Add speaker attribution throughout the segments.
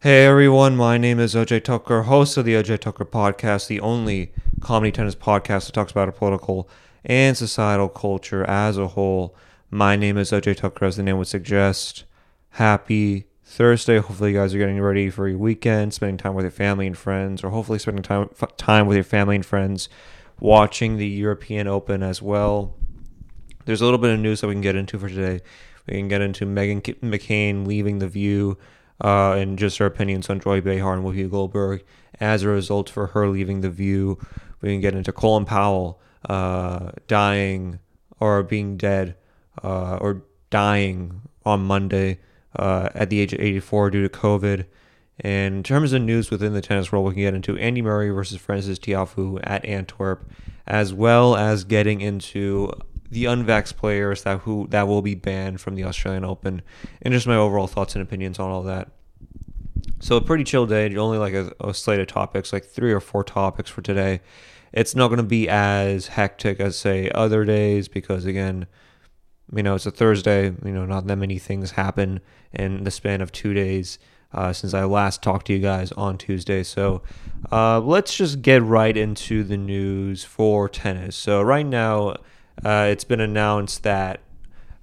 Speaker 1: Hey everyone, my name is Ajay Thakkar, host of the Ajay Thakkar podcast, the only comedy tennis podcast that talks about political and societal culture as a whole. My name is Ajay Thakkar, as the name would suggest. Happy Thursday. Hopefully, you guys are getting ready for your weekend, spending time with your family and friends, or hopefully spending time time with your family and friends watching the European Open as well. There's a little bit of news that we can get into for today. We can get into Meghan McCain leaving the View uh, and just her opinions on Joy Behar and Whoopi Goldberg as a result for her leaving the View. We can get into Colin Powell uh, dying or being dead uh, or dying on Monday uh, at the age of 84 due to COVID. And in terms of news within the tennis world, we can get into Andy Murray versus Frances Tiafoe at Antwerp, as well as getting into the unvaxxed players that who that will be banned from the Australian Open, and just my overall thoughts and opinions on all that. So a pretty chill day, only like a, a slate of topics, like three or four topics for today. It's not going to be as hectic as say other days because again, you know it's a Thursday. You know not that many things happen in the span of two days. Uh, since I last talked to you guys on Tuesday. So uh, let's just get right into the news for tennis. So, right now, uh, it's been announced that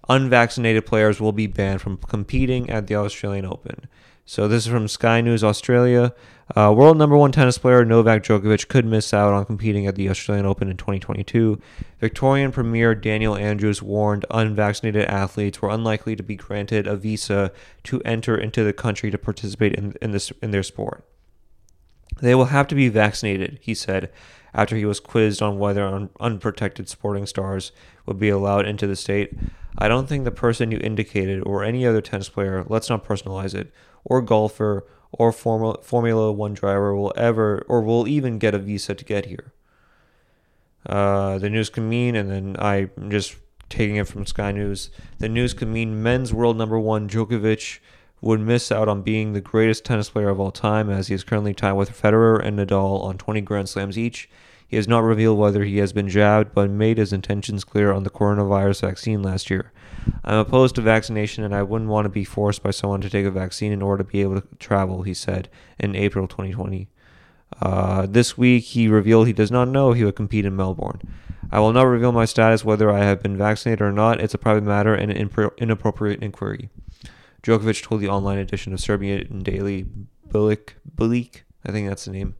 Speaker 1: unvaccinated players will be banned from competing at the Australian Open. So this is from Sky News Australia. Uh, world number one tennis player Novak Djokovic could miss out on competing at the Australian Open in 2022. Victorian Premier Daniel Andrews warned unvaccinated athletes were unlikely to be granted a visa to enter into the country to participate in, in, this, in their sport. They will have to be vaccinated, he said, after he was quizzed on whether un- unprotected sporting stars would be allowed into the state. I don't think the person you indicated, or any other tennis player, let's not personalize it, or golfer, or Formula, Formula One driver will ever, or will even get a visa to get here. Uh, the news can mean, and then I'm just taking it from Sky News. The news can mean men's world number one Djokovic would miss out on being the greatest tennis player of all time, as he is currently tied with Federer and Nadal on 20 Grand Slams each. He has not revealed whether he has been jabbed, but made his intentions clear on the coronavirus vaccine last year. I'm opposed to vaccination, and I wouldn't want to be forced by someone to take a vaccine in order to be able to travel, he said in April 2020. Uh, this week, he revealed he does not know if he would compete in Melbourne. I will not reveal my status whether I have been vaccinated or not. It's a private matter and an inappropriate inquiry. Djokovic told the online edition of Serbian Daily Bilik, Bilik, I think that's the name.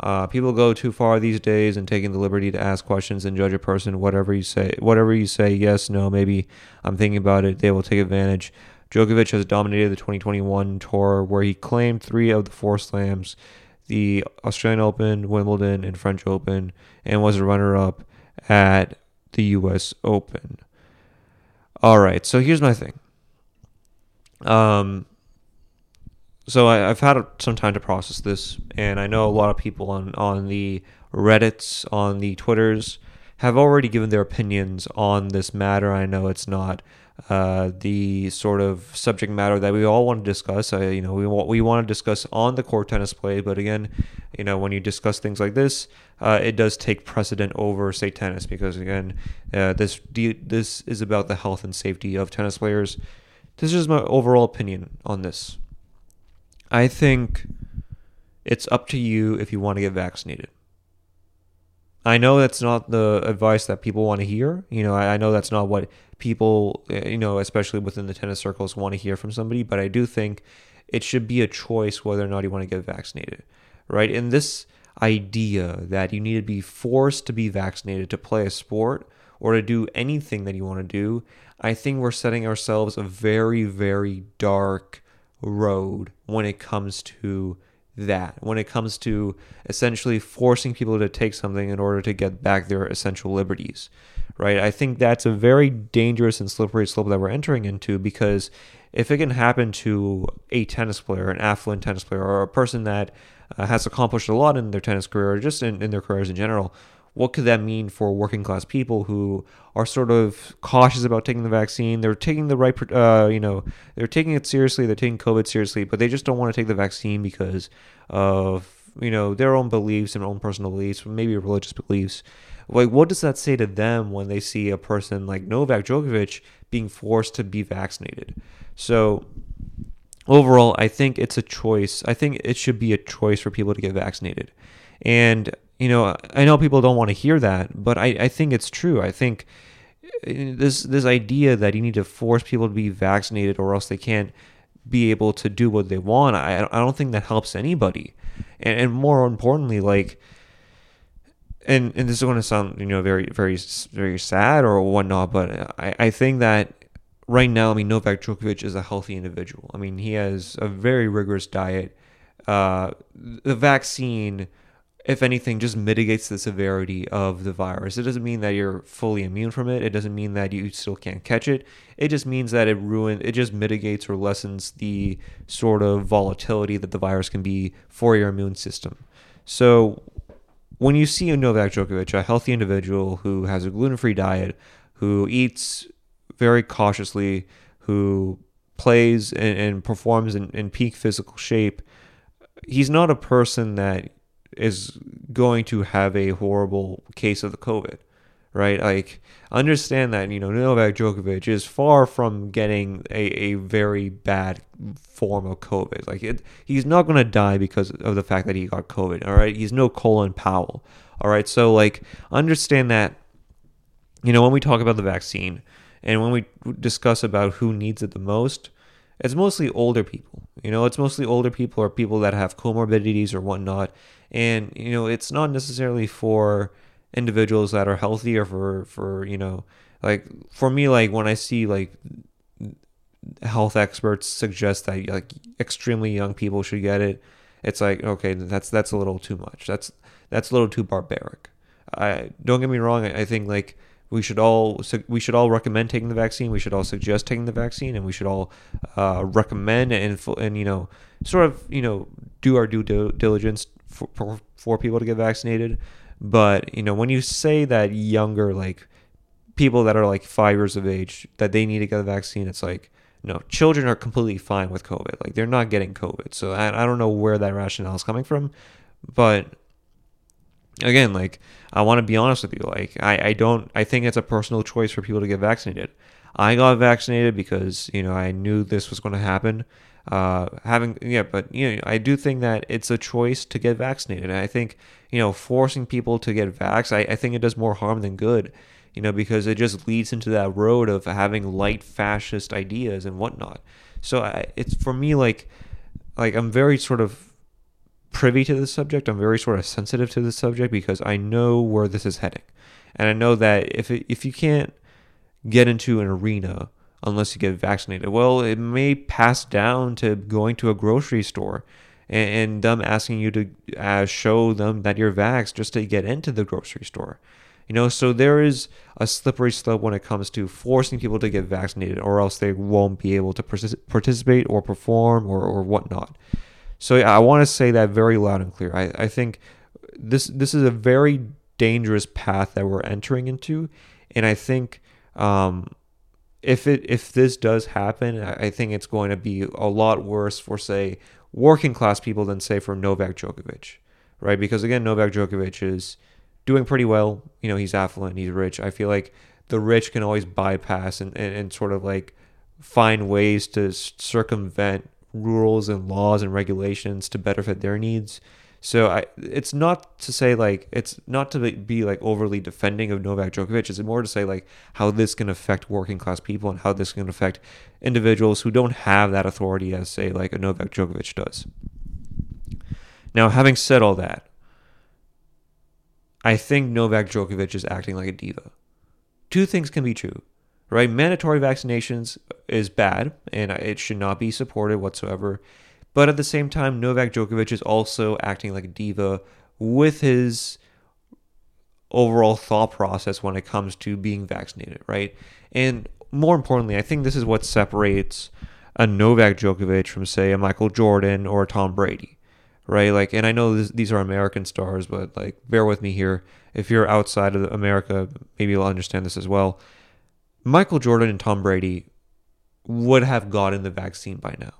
Speaker 1: Uh, people go too far these days and taking the liberty to ask questions and judge a person. Whatever you say, whatever you say, yes, no, maybe I'm thinking about it. They will take advantage. Djokovic has dominated the 2021 tour, where he claimed three of the four slams: the Australian Open, Wimbledon, and French Open, and was a runner-up at the U.S. Open. All right, so here's my thing. Um, so I, have had some time to process this, and I know a lot of people on on the Reddit's, on the Twitters, have already given their opinions on this matter. I know it's not uh, the sort of subject matter that we all want to discuss. I, you know, we want we want to discuss on the court tennis play, but again, you know, when you discuss things like this, uh, it does take precedent over say tennis because again, uh, this this is about the health and safety of tennis players. This is my overall opinion on this. I think it's up to you if you want to get vaccinated. I know that's not the advice that people want to hear. You know, I, I know that's not what people, eh, you know, especially within the tennis circles, want to hear from somebody. But I do think it should be a choice whether or not you want to get vaccinated, right? And this idea that you need to be forced to be vaccinated to play a sport or to do anything that you want to do, I think we're setting ourselves a very, very dark road when it comes to that, when it comes to essentially forcing people to take something in order to get back their essential liberties, right? I think that's a very dangerous and slippery slope that we're entering into because if it can happen to a tennis player, an affluent tennis player, or a person that uh, has accomplished a lot in their tennis career or just in, in their careers in general, what could that mean for working class people who are sort of cautious about taking the vaccine? They're taking the right, uh, you know, they're taking it seriously. They're taking COVID seriously, but they just don't want to take the vaccine because of you know their own beliefs and own personal beliefs, maybe religious beliefs. Like, what does that say to them when they see a person like Novak Djokovic being forced to be vaccinated? So, overall, I think it's a choice. I think it should be a choice for people to get vaccinated. And, you know, I know people don't want to hear that, but I, I think it's true. I think uh, this this idea that you need to force people to be vaccinated or else they can't be able to do what they want, I, I don't think that helps anybody. And, and more importantly, like, and, and this is going to sound, you know, very, very, very sad or whatnot, but I, I think that right now, I mean, Novak Djokovic is a healthy individual. I mean, he has a very rigorous diet. Uh, the vaccine, if anything, just mitigates the severity of the virus. It doesn't mean that you're fully immune from it. It doesn't mean that you still can't catch it. It just means that it ruin. It just mitigates or lessens the sort of volatility that the virus can be for your immune system. So, when you see a Novak Djokovic, a healthy individual who has a gluten-free diet, who eats very cautiously, who plays and, and performs in, in peak physical shape, he's not a person that is going to have a horrible case of the COVID, right? Like, understand that, you know, Novak Djokovic is far from getting a, a very bad form of COVID. Like, it, he's not going to die because of the fact that he got COVID, all right? He's no Colin Powell, all right? So, like, understand that, you know, when we talk about the vaccine, and when we discuss about who needs it the most, it's mostly older people. You know, it's mostly older people or people that have comorbidities or whatnot. And, you know, it's not necessarily for individuals that are healthy or for, for, you know, like for me, like when I see like health experts suggest that like extremely young people should get it, it's like, okay, that's, that's a little too much. That's, that's a little too barbaric. I don't get me wrong. I think like we should all we should all recommend taking the vaccine. We should all suggest taking the vaccine, and we should all uh, recommend and and you know sort of you know do our due diligence for, for, for people to get vaccinated. But you know when you say that younger like people that are like five years of age that they need to get the vaccine, it's like no children are completely fine with COVID. Like they're not getting COVID. So I, I don't know where that rationale is coming from, but again, like I want to be honest with you. Like I, I don't I think it's a personal choice for people to get vaccinated. I got vaccinated because, you know, I knew this was going to happen. Uh, having yeah, but you know, I do think that it's a choice to get vaccinated. And I think, you know, forcing people to get vax, I, I think it does more harm than good. You know, because it just leads into that road of having light fascist ideas and whatnot. So I, it's for me like, like I'm very sort of privy to the subject. I'm very sort of sensitive to the subject because I know where this is heading, and I know that if it, if you can't get into an arena unless you get vaccinated, well, it may pass down to going to a grocery store and, and them asking you to uh, show them that you're vaxxed just to get into the grocery store. You know, so there is a slippery slope when it comes to forcing people to get vaccinated, or else they won't be able to participate or perform or, or whatnot. So yeah, I want to say that very loud and clear. I, I think this this is a very dangerous path that we're entering into, and I think um, if it if this does happen, I think it's going to be a lot worse for say working class people than say for Novak Djokovic, right? Because again, Novak Djokovic is doing pretty well. You know, he's affluent, he's rich. I feel like the rich can always bypass and, and, and sort of like find ways to circumvent rules and laws and regulations to better fit their needs. So I, it's not to say like it's not to be like overly defending of Novak Djokovic. It's more to say like how this can affect working class people and how this can affect individuals who don't have that authority as say like a Novak Djokovic does. Now, having said all that, I think Novak Djokovic is acting like a diva. Two things can be true right? Mandatory vaccinations is bad and it should not be supported whatsoever. But at the same time, Novak Djokovic is also acting like a diva with his overall thought process when it comes to being vaccinated, right? And more importantly, I think this is what separates a Novak Djokovic from, say, a Michael Jordan or a Tom Brady, right? Like, and I know this, these are American stars, but like, bear with me here. If you're outside of America, maybe you'll understand this as well. Michael Jordan and Tom Brady would have gotten the vaccine by now.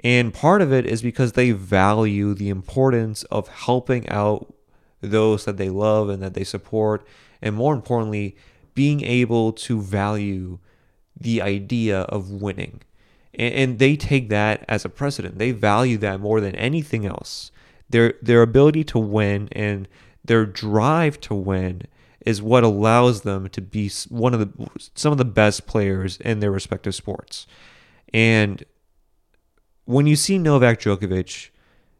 Speaker 1: And part of it is because they value the importance of helping out those that they love and that they support. And more importantly, being able to value the idea of winning. and, and they take that as a precedent. They value that more than anything else. Their their ability to win and their drive to win is what allows them to be one of the some of the best players in their respective sports. And when you see Novak Djokovic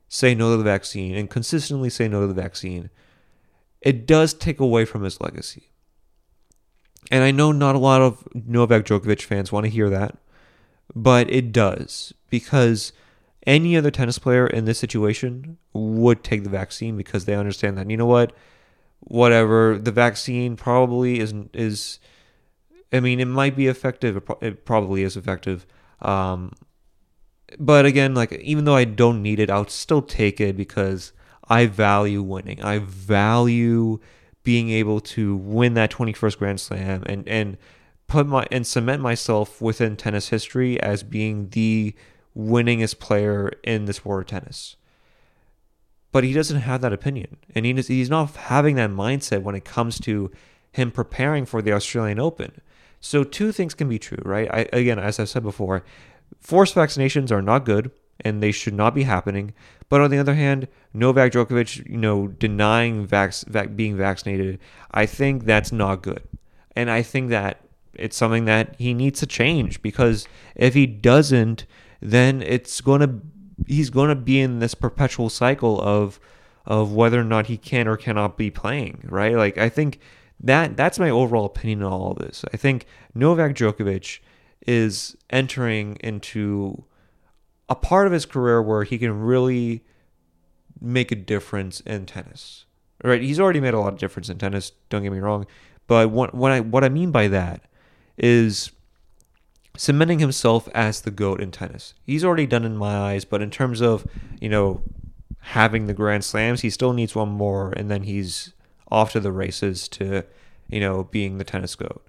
Speaker 1: say no to the vaccine and consistently say no to the vaccine, it does take away from his legacy. And I know not a lot of Novak Djokovic fans want to hear that, but it does because any other tennis player in this situation would take the vaccine because they understand that you know what whatever the vaccine probably is is I mean it might be effective it probably is effective um, but again like even though I don't need it I'll still take it because I value winning I value being able to win that 21st grand slam and and put my and cement myself within tennis history as being the winningest player in the sport of tennis but he doesn't have that opinion, and he he's not having that mindset when it comes to him preparing for the Australian Open. So two things can be true, right? I, again, as I've said before, forced vaccinations are not good and they should not be happening. But on the other hand, Novak Djokovic, you know, denying vac- vac- being vaccinated, I think that's not good. And I think that it's something that he needs to change because if he doesn't, then it's going to he's going to be in this perpetual cycle of of whether or not he can or cannot be playing, right? Like I think that that's my overall opinion on all of this. I think Novak Djokovic is entering into a part of his career where he can really make a difference in tennis. Right? He's already made a lot of difference in tennis, don't get me wrong, but what what I what I mean by that is cementing himself as the GOAT in tennis. He's already done in my eyes, but in terms of, you know, having the Grand Slams, he still needs one more, and then he's off to the races to, you know, being the tennis GOAT.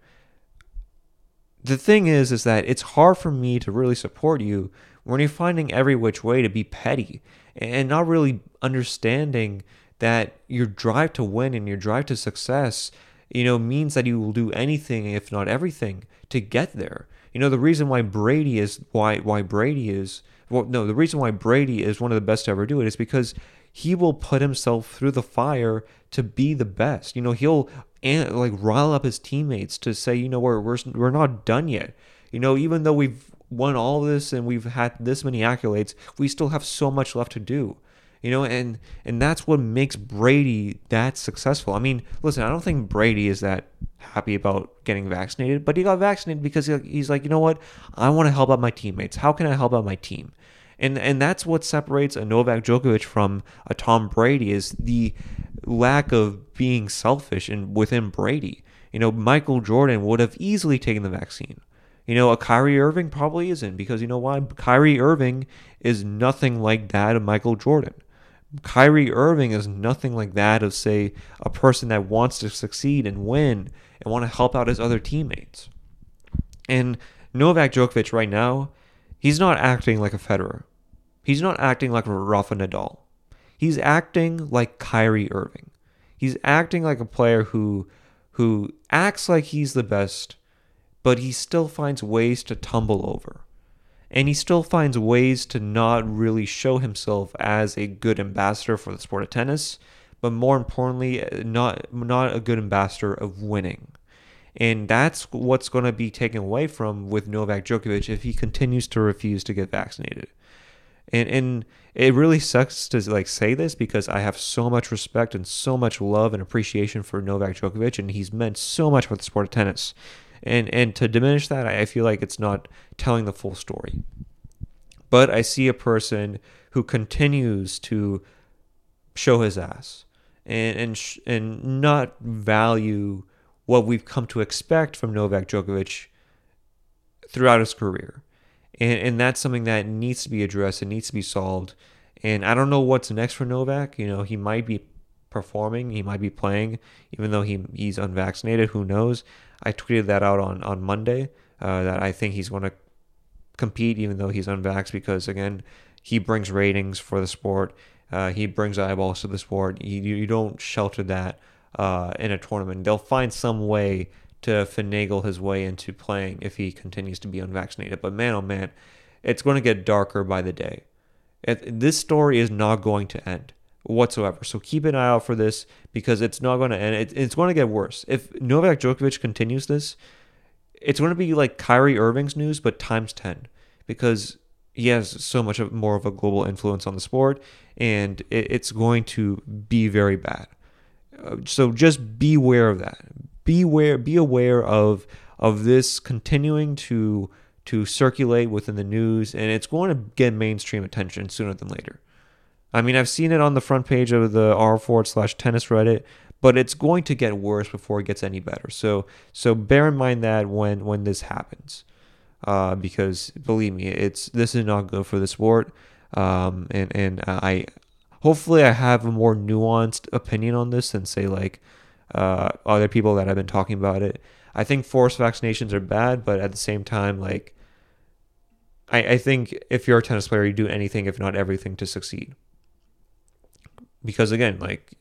Speaker 1: The thing is, is that it's hard for me to really support you when you're finding every which way to be petty and not really understanding that your drive to win and your drive to success, you know, means that you will do anything, if not everything, to get there. You know, the reason why Brady is why why Brady is well, no, the reason why Brady is one of the best to ever do it is because he will put himself through the fire to be the best. You know, he'll and like rile up his teammates to say, you know, we're we're we're not done yet. You know, even though we've won all this and we've had this many accolades, we still have so much left to do you know, and and that's what makes Brady that successful. I mean, listen, I don't think Brady is that happy about getting vaccinated, but he got vaccinated because he's like, you know what, I want to help out my teammates. How can I help out my team? And and that's what separates a Novak Djokovic from a Tom Brady is the lack of being selfish and within Brady. You know, Michael Jordan would have easily taken the vaccine. You know, a Kyrie Irving probably isn't because you know why? Kyrie Irving is nothing like that of Michael Jordan. Kyrie Irving is nothing like that of, say, a person that wants to succeed and win and want to help out his other teammates. And Novak Djokovic right now, he's not acting like a Federer. He's not acting like Rafa Nadal. He's acting like Kyrie Irving. He's acting like a player who who acts like he's the best, but he still finds ways to tumble over and he still finds ways to not really show himself as a good ambassador for the sport of tennis, but more importantly, not not a good ambassador of winning. And that's what's going to be taken away from with Novak Djokovic if he continues to refuse to get vaccinated. And and it really sucks to like say this because I have so much respect and so much love and appreciation for Novak Djokovic and he's meant so much for the sport of tennis and and to diminish that i feel like it's not telling the full story but i see a person who continues to show his ass and and sh- and not value what we've come to expect from Novak Djokovic throughout his career. And and that's something that needs to be addressed and needs to be solved. And I don't know what's next for Novak. You know, he might be performing, he might be playing, even though he he's unvaccinated. Who knows? I tweeted that out on on Monday uh, that I think he's going to compete even though he's unvaxxed because again he brings ratings for the sport. Uh, he brings eyeballs to the sport. You, you don't shelter that uh, in a tournament. They'll find some way to finagle his way into playing if he continues to be unvaccinated. But man, oh man, it's going to get darker by the day. This story is not going to end whatsoever. So keep an eye out for this because it's not going to end. It's going to get worse. If Novak Djokovic continues this, it's going to be like Kyrie Irving's news, but times 10 because he has so much more of a global influence on the sport and it's going to be very bad. Uh, so just beware of that. Beware, be aware of of this continuing to to circulate within the news, and it's going to get mainstream attention sooner than later. I mean, I've seen it on the front page of the r forward slash tennis Reddit, but it's going to get worse before it gets any better. So so bear in mind that when when this happens, uh, because believe me, it's this is not good for the sport. Um, and and I hopefully I have a more nuanced opinion on this than say like uh, other people that have been talking about it. I think forced vaccinations are bad, but at the same time, like I, I think if you're a tennis player, you do anything, if not everything, to succeed. Because again, like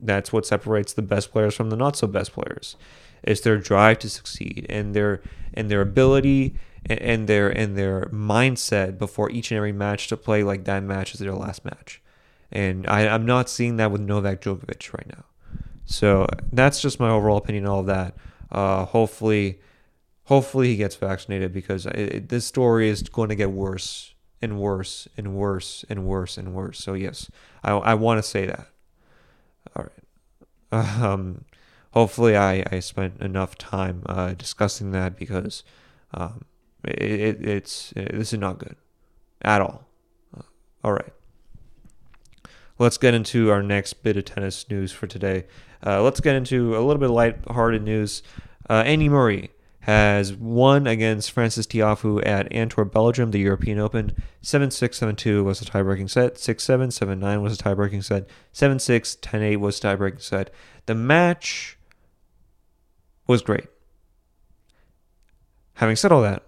Speaker 1: that's what separates the best players from the not so best players. Is their drive to succeed and their and their ability and, and their and their mindset before each and every match to play like that match is their last match. And I, I'm not seeing that with Novak Djokovic right now. So that's just my overall opinion on all of that. Uh, hopefully, hopefully he gets vaccinated because it, it, this story is going to get worse and worse and worse and worse and worse. So yes, I, I want to say that. All right. Um, hopefully I, I spent enough time uh, discussing that because um, it, it, it's it, this is not good at all. Uh, all right. Let's get into our next bit of tennis news for today. Uh, let's get into a little bit of light-hearted news. Uh, Andy Murray has won against Frances Tiafoe at Antwerp, Belgium, the European Open. 7 6 7 2 was the tie-breaking set. 6 7 7 9 was the tie-breaking set. 7 6 10 8 was the tie-breaking set. The match was great. Having said all that,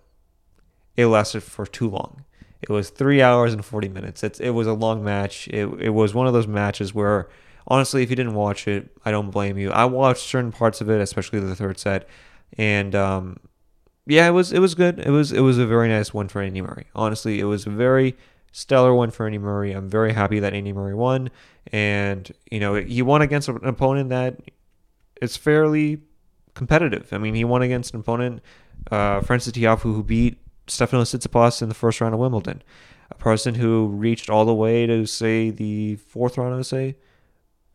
Speaker 1: it lasted for too long. It was three hours and 40 minutes. It's, it was a long match. It, it was one of those matches where honestly, if you didn't watch it, I don't blame you. I watched certain parts of it, especially the third set, and um, yeah, it was it was good. It was it was a very nice win for Andy Murray. Honestly, it was a very stellar win for Andy Murray. I'm very happy that Andy Murray won, and you know he won against an opponent that is fairly competitive. I mean, he won against an opponent, uh, Frances Tiafoe, who beat Stefano Tsitsipas in the first round of Wimbledon, a person who reached all the way to say the fourth round. I would say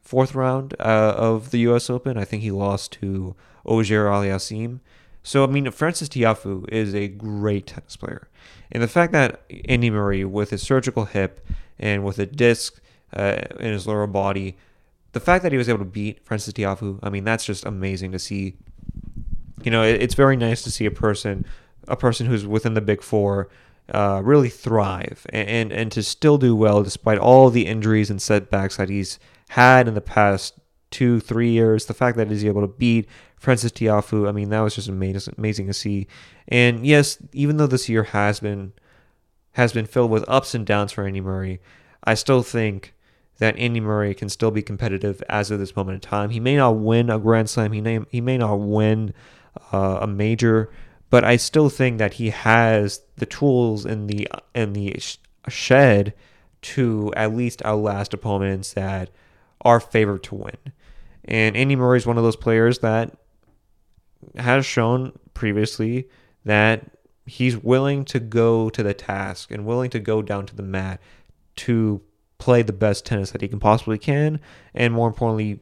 Speaker 1: fourth round uh, of the U.S. Open. I think he lost to Auger Aliassime. So I mean, Frances Tiafoe is a great tennis player, and the fact that Andy Murray, with his surgical hip and with a disc uh, in his lower body, the fact that he was able to beat Frances Tiafoe, I mean, that's just amazing to see. You know, it's very nice to see a person, a person who's within the big four, uh, really thrive and, and and to still do well despite all the injuries and setbacks that he's had in the past two, three years. The fact that he's able to beat Frances Tiafoe, I mean, that was just amazing, amazing to see. And yes, even though this year has been has been filled with ups and downs for Andy Murray, I still think that Andy Murray can still be competitive as of this moment in time. He may not win a Grand Slam, he may, he may not win uh, a major, but I still think that he has the tools in the in the shed to at least outlast opponents that are favored to win. And Andy Murray is one of those players that has shown previously that he's willing to go to the task and willing to go down to the mat to play the best tennis that he can possibly can, and more importantly,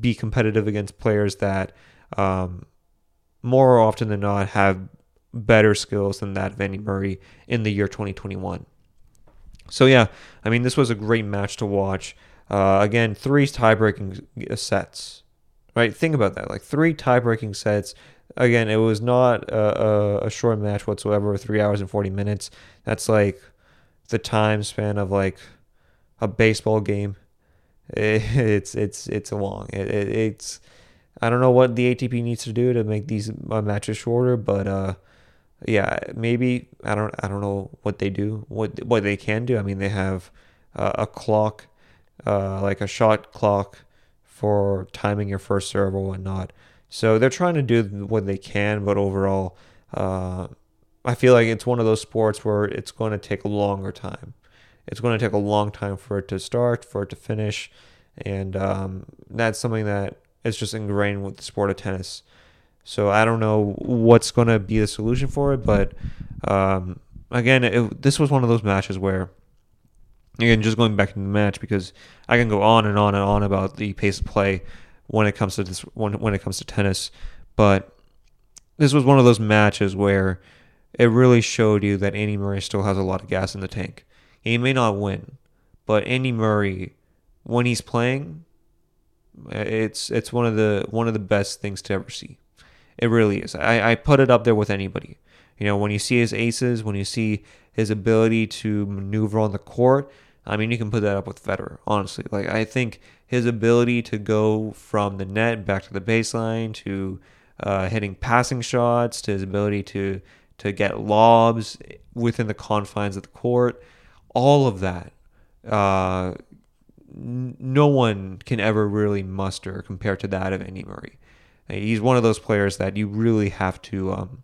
Speaker 1: be competitive against players that um, more often than not have better skills than that of Andy Murray in the year 2021. So yeah, I mean this was a great match to watch. Uh, again, three tie-breaking sets. Right? Think about that. Like three tie-breaking sets. Again, it was not a, a, short match whatsoever. Three hours and forty minutes. That's like the time span of like a baseball game. it's it's it's a long. It, it, it's I don't know what the ATP needs to do to make these uh, matches shorter, but uh, yeah, maybe I don't I don't know what they do. What what they can do. I mean, they have uh, a clock uh, like a shot clock for timing your first serve or whatnot. So they're trying to do what they can, but overall, uh, I feel like it's one of those sports where it's going to take a longer time. It's going to take a long time for it to start, for it to finish, and um, that's something that is just ingrained with the sport of tennis. So I don't know what's going to be the solution for it, but um, again, it, this was one of those matches where, again, just going back to the match because I can go on and on and on about the pace of play when it comes to this when when it comes to tennis, but this was one of those matches where it really showed you that Andy Murray still has a lot of gas in the tank. He may not win, but Andy Murray, when he's playing, it's it's one of the one of the best things to ever see. It really is. I, I put it up there with anybody. You know, when you see his aces, when you see his ability to maneuver on the court, I mean, you can put that up with Federer, honestly. Like, I think his ability to go from the net back to the baseline to uh, hitting passing shots to his ability to to get lobs within the confines of the court, all of that. Uh, no one can ever really muster compared to that of Andy Murray. He's one of those players that you really have to um,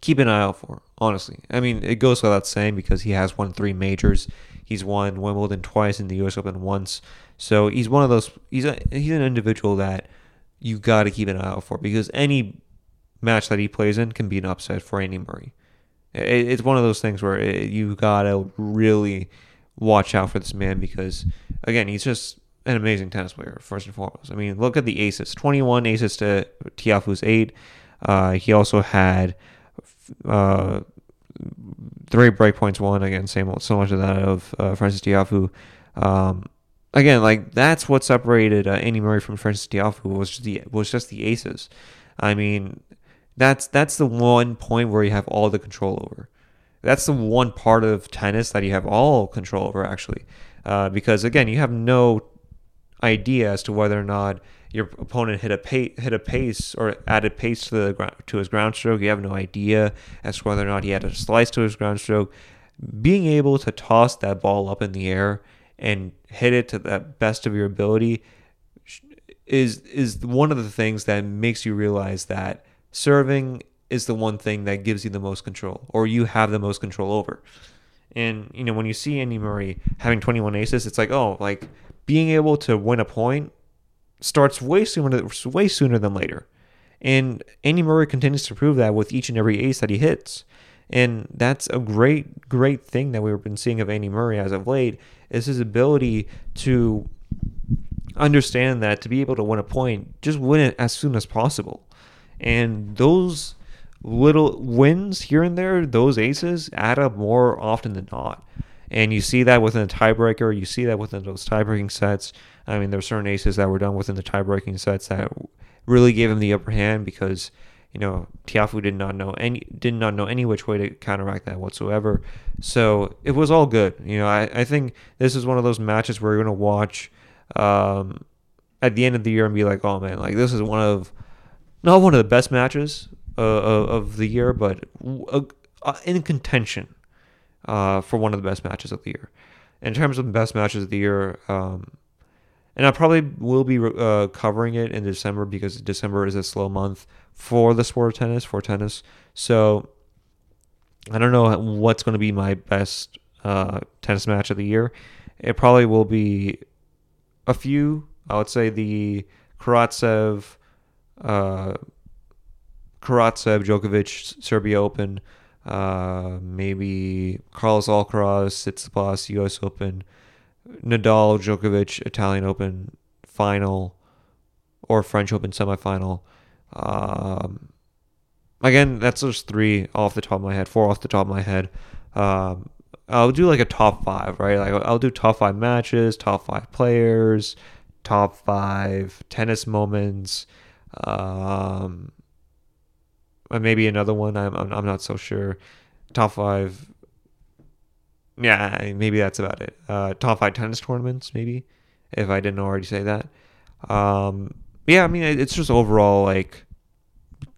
Speaker 1: keep an eye out for. Honestly, I mean, it goes without saying because he has won three majors. He's won Wimbledon twice and the U.S. Open once. So he's one of those. He's a he's an individual that you got to keep an eye out for because any match that he plays in can be an upset for Andy Murray. It, it's one of those things where it, you got to really watch out for this man because again, he's just an amazing tennis player first and foremost. I mean, look at the aces: twenty-one aces to Tiafoe's eight. Uh, he also had uh, three breakpoints won again, same so much of that of uh, Frances Tiafoe. Um, again, like that's what separated uh, Andy Murray from Frances Tiafoe was just the was just the aces. I mean, that's that's the one point where you have all the control over. That's the one part of tennis that you have all control over, actually, uh, because again, you have no idea as to whether or not your opponent hit a pace, hit a pace or added pace to the to his ground stroke. You have no idea as to whether or not he had a slice to his ground stroke. Being able to toss that ball up in the air and hit it to the best of your ability is is one of the things that makes you realize that serving is the one thing that gives you the most control or you have the most control over. And you know, when you see Andy Murray having 21 aces, it's like, oh, like being able to win a point starts way sooner way sooner than later. And Andy Murray continues to prove that with each and every ace that he hits. And that's a great, great thing that we've been seeing of Andy Murray as of late is his ability to understand that to be able to win a point, just win it as soon as possible. And those little wins here and there, those aces add up more often than not. And you see that within a tiebreaker. You see that within those tiebreaking sets. I mean, there are certain aces that were done within the tiebreaking sets that really gave him the upper hand because you know Tiafoe did not know any did not know any which way to counteract that whatsoever. So it was all good. You know, I, I think this is one of those matches where you're gonna watch um, at the end of the year and be like, oh man, like this is one of not one of the best matches uh, of the year, but uh, in contention uh, for one of the best matches of the year. In terms of the best matches of the year, um, and I probably will be uh, covering it in December because December is a slow month for the sport of tennis, for tennis. So I don't know what's going to be my best uh, tennis match of the year. It probably will be a few. I would say the Karatsev, uh, Karatsev Djokovic Serbia Open uh, maybe Carlos Alcaraz, Tsitsipas, U.S. Open, Nadal, Djokovic, Italian Open final, or French Open semifinal. Um, again, that's just three off the top of my head, four off the top of my head. Um, I'll do like a top five, right? Like I'll do top five matches, top five players, top five tennis moments. Um, maybe another one. I'm, I'm, I'm not so sure. Top five. Yeah, maybe that's about it. Uh, top five tennis tournaments, maybe, if I didn't already say that. Um, yeah, I mean, it's just overall like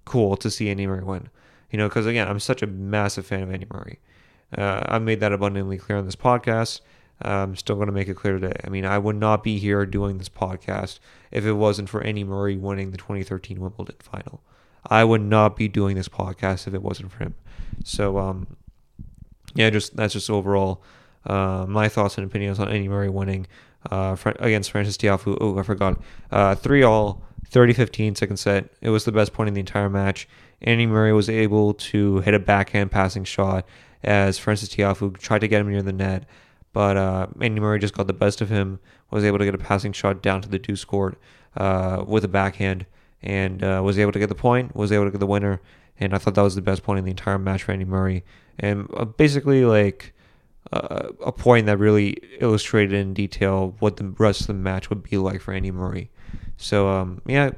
Speaker 1: cool to see Andy Murray win. You know, because again, I'm such a massive fan of Andy Murray. Uh, I've made that abundantly clear on this podcast. I'm still going to make it clear today. I mean, I would not be here doing this podcast if it wasn't for Andy Murray winning the 2013 Wimbledon final. I would not be doing this podcast if it wasn't for him. So um, yeah, just that's just overall uh, my thoughts and opinions on Andy Murray winning uh, against Frances Tiafoe. Oh, I forgot. Uh, three all, 30-15 second set. It was the best point in the entire match. Andy Murray was able to hit a backhand passing shot as Frances Tiafoe tried to get him near the net, but uh, Andy Murray just got the best of him. Was able to get a passing shot down to the deuce court uh, with a backhand, and uh, was able to get the point. Was able to get the winner, and I thought that was the best point in the entire match for Andy Murray. And uh, basically, like uh, a point that really illustrated in detail what the rest of the match would be like for Andy Murray. So um, yeah,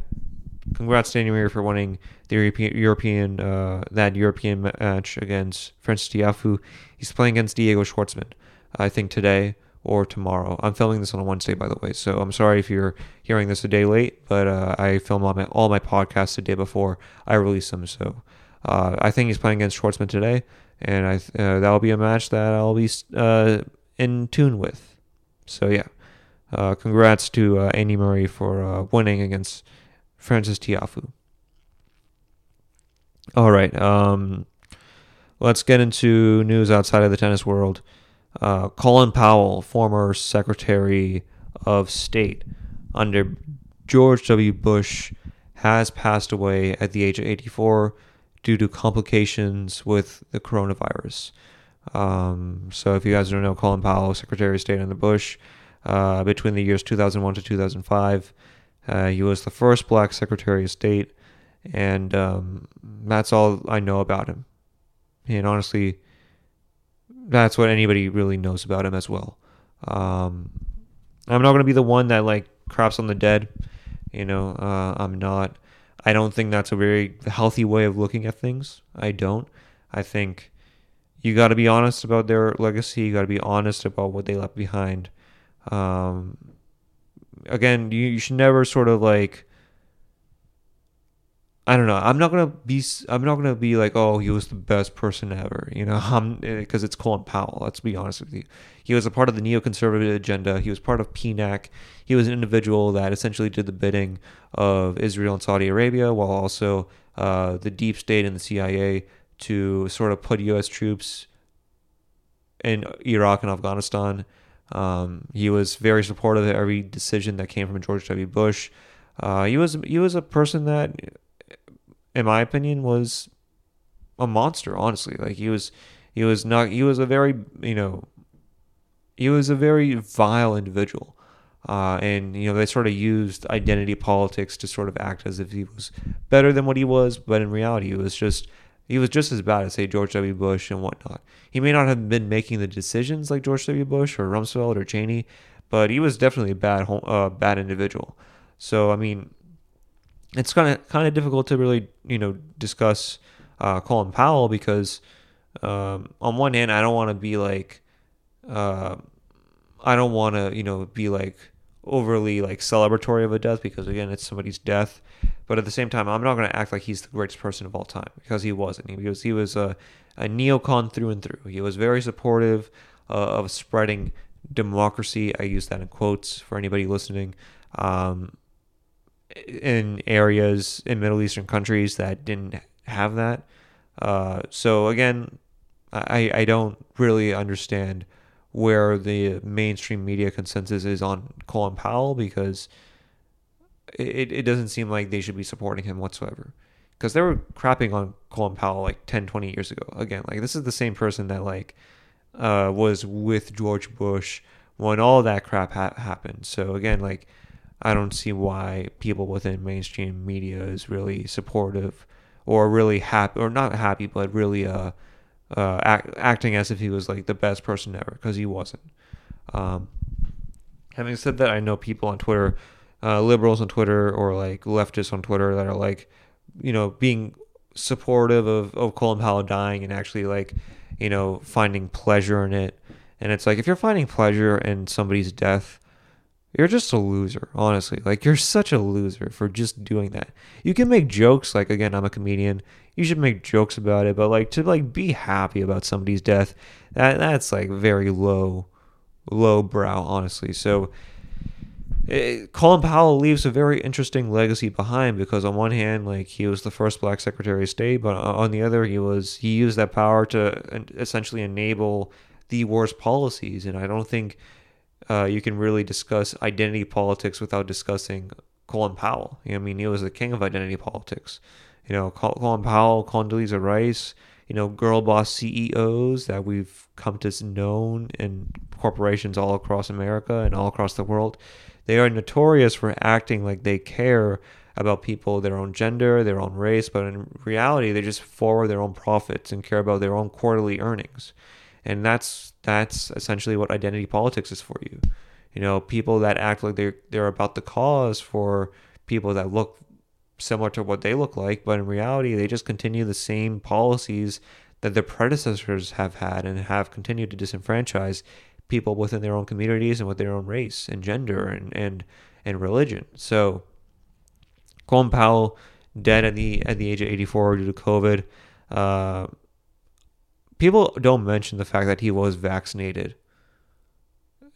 Speaker 1: congrats to Andy Murray for winning the European, European uh, that European match against Frances Tiafoe. He's playing against Diego Schwartzman, I think today or tomorrow. I'm filming this on a Wednesday, by the way, so I'm sorry if you're hearing this a day late, but uh, I film all my, all my podcasts the day before I release them. So uh, I think he's playing against Schwartzman today and I uh, that'll be a match that I'll be uh, in tune with. So yeah, uh, congrats to uh, Andy Murray for winning against Frances Tiafoe. All right, um, let's get into news outside of the tennis world. Uh, Colin Powell, former Secretary of State under George W. Bush, has passed away at the age of 84 due to complications with the coronavirus. Um, so, if you guys don't know, Colin Powell, Secretary of State under Bush, uh, between the years 2001 to 2005, uh, he was the first black Secretary of State, and um, that's all I know about him. And honestly, that's what anybody really knows about him as well. Um, I'm not going to be the one that like craps on the dead. You know, uh, I'm not. I don't think that's a very healthy way of looking at things. I don't. I think you got to be honest about their legacy. You got to be honest about what they left behind. Um, again, you, you should never sort of like. I don't know. I'm not gonna be. I'm not gonna be like, oh, he was the best person ever. You know, because it's Colin Powell. Let's be honest with you. He was a part of the neoconservative agenda. He was part of PNAC. He was an individual that essentially did the bidding of Israel and Saudi Arabia, while also uh, the deep state and the CIA to sort of put U.S. troops in Iraq and Afghanistan. Um, he was very supportive of every decision that came from George W. Bush. Uh, he was he was a person that, in my opinion, was a monster. Honestly, like he was he was not he was a very you know he was a very vile individual. Uh, and you know they sort of used identity politics to sort of act as if he was better than what he was, but in reality, he was just he was just as bad as say George W. Bush and whatnot. He may not have been making the decisions like George W. Bush or Rumsfeld or Cheney, but he was definitely a bad uh, bad individual. So I mean, it's kind of kind of difficult to really you know discuss uh, Colin Powell because um, on one hand, I don't want to be like uh, I don't want to, you know, be like overly like celebratory of a death because again, it's somebody's death. But at the same time, I'm not going to act like he's the greatest person of all time because he wasn't. He was he was a, a neocon through and through. He was very supportive uh, of spreading democracy. I use that in quotes for anybody listening. Um, in areas in Middle Eastern countries that didn't have that. Uh, so again, I I don't really understand where the mainstream media consensus is on Colin Powell because it, it doesn't seem like they should be supporting him whatsoever. Because they were crapping on Colin Powell like 10, 20 years ago. Again, like this is the same person that like uh, was with George Bush when all that crap ha- happened. So again, like I don't see why people within mainstream media is really supportive or really happy or not happy, but really uh uh, act, acting as if he was like the best person ever because he wasn't. Um, having said that, I know people on Twitter, uh, liberals on Twitter or like leftists on Twitter that are like, you know, being supportive of, of Colin Powell dying and actually like, you know, finding pleasure in it. And it's like if you're finding pleasure in somebody's death, you're just a loser, honestly. Like you're such a loser for just doing that. You can make jokes like again, I'm a comedian. You should make jokes about it, but like to like be happy about somebody's death, that that's like very low low brow, honestly. So it, Colin Powell leaves a very interesting legacy behind because on one hand, like he was the first black Secretary of State, but on the other, he was he used that power to essentially enable the worst policies, and I don't think uh, you can really discuss identity politics without discussing Colin Powell. You know, I mean, he was the king of identity politics. You know, Colin Powell, Condoleezza Rice, you know, girl boss CEOs that we've come to know in corporations all across America and all across the world they are notorious for acting like they care about people, their own gender, their own race, but in reality, they just forward their own profits and care about their own quarterly earnings. And that's that's essentially what identity politics is for you. You know, people that act like they're they're about the cause for people that look similar to what they look like, but in reality, they just continue the same policies that their predecessors have had and have continued to disenfranchise people within their own communities and with their own race and gender and and, and religion. So Colin Powell dead at the at the age of 84 due to COVID. Uh, people don't mention the fact that he was vaccinated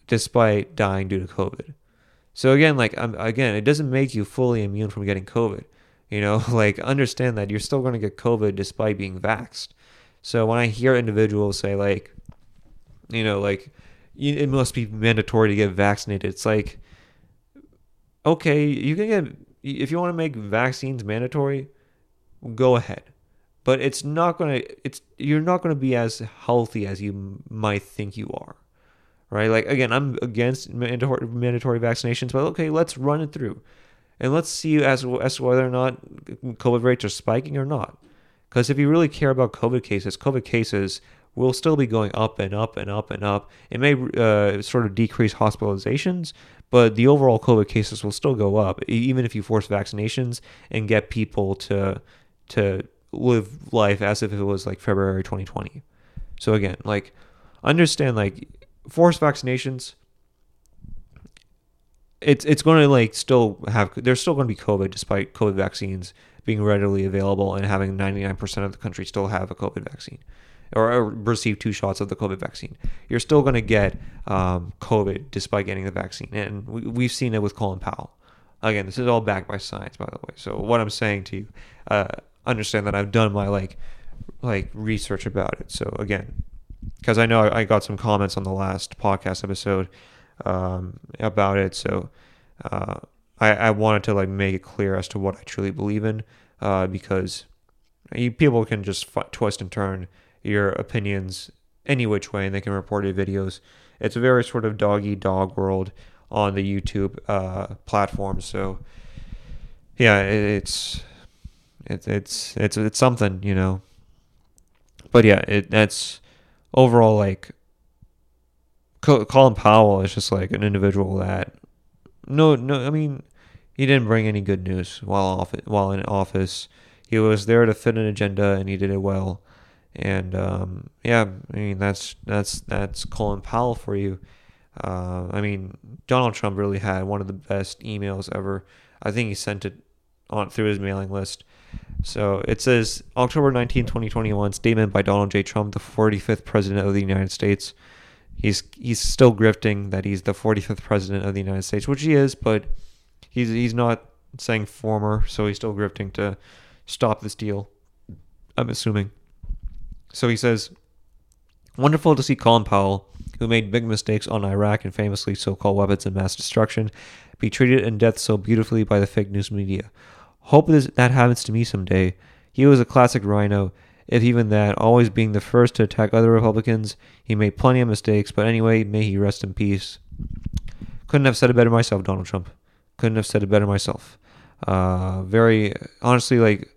Speaker 1: despite dying due to COVID. So again, like um, again, it doesn't make you fully immune from getting COVID. You know, like understand that you're still going to get COVID despite being vaxxed. So when I hear individuals say like, you know, like it must be mandatory to get vaccinated. It's like, okay, you can get if you want to make vaccines mandatory, go ahead. But it's not gonna. It's you're not gonna be as healthy as you might think you are, right? Like again, I'm against mandatory mandatory vaccinations, but okay, let's run it through, and let's see as as whether or not COVID rates are spiking or not. Because if you really care about COVID cases, COVID cases will still be going up and up and up and up. It may uh, sort of decrease hospitalizations, but the overall COVID cases will still go up, even if you force vaccinations and get people to to live life as if it was like February 2020. So again, like understand like forced vaccinations. It's it's going to like still have there's still going to be COVID despite COVID vaccines being readily available and having 99% of the country still have a COVID vaccine or, receive two shots of the COVID vaccine. You're still going to get um, COVID despite getting the vaccine. And we, we've seen it with Colin Powell. Again, this is all backed by science, by the way. So what I'm saying to you, uh, understand that I've done my like like research about it. So again, because I know I, I, got some comments on the last podcast episode um, about it. So uh, I, I wanted to like make it clear as to what I truly believe in, uh, because people can just f- twist and turn your opinions any which way, and they can report your videos. It's a very sort of doggy dog world on the YouTube uh, platform. So yeah, it, it's it's it's it's it's something, you know. But yeah, it that's overall like Colin Powell is just like an individual that no no I mean he didn't bring any good news while off while in office. He was there to fit an agenda and he did it well. And um, yeah, I mean that's that's that's Colin Powell for you. Uh, I mean Donald Trump really had one of the best emails ever. I think he sent it on through his mailing list. So it says October 19, 2021, statement by Donald J. Trump, the 45th president of the United States. He's he's still grifting that he's the 45th president of the United States, which he is, but he's he's not saying former, so he's still grifting to stop this deal. I'm assuming. So he says, Wonderful to see Colin Powell, who made big mistakes on Iraq and famously so called weapons of mass destruction, be treated in death so beautifully by the fake news media. Hope that happens to me someday. He was a classic RINO, if even that, always being the first to attack other Republicans. He made plenty of mistakes, but anyway, may he rest in peace. Couldn't have said it better myself, Donald Trump. Couldn't have said it better myself. Uh, very honestly, like